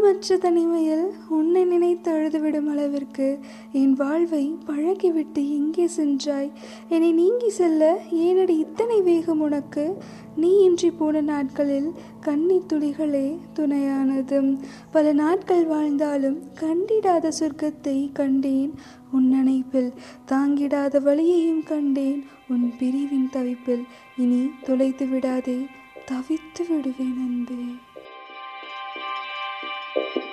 யாருமற்ற தனிமையில் உன்னை நினைத்து அழுதுவிடும் அளவிற்கு என் வாழ்வை பழகிவிட்டு எங்கே சென்றாய். என்னை நீங்கி செல்ல ஏனடி இத்தனை வேகம் உனக்கு? நீ இன்றி போன நாட்களில் கண்ணீர் துளிகளே துணையானது. பல நாட்கள் வாழ்ந்தாலும் கண்டிடாத சொர்க்கத்தை கண்டேன் உன் நினைப்பில். தாங்கிடாத வழியையும் கண்டேன் உன் பிரிவின் தவிப்பில். இனி தொலைத்து விடாதே தவித்து விடுவேன் அன்பே. Thank you.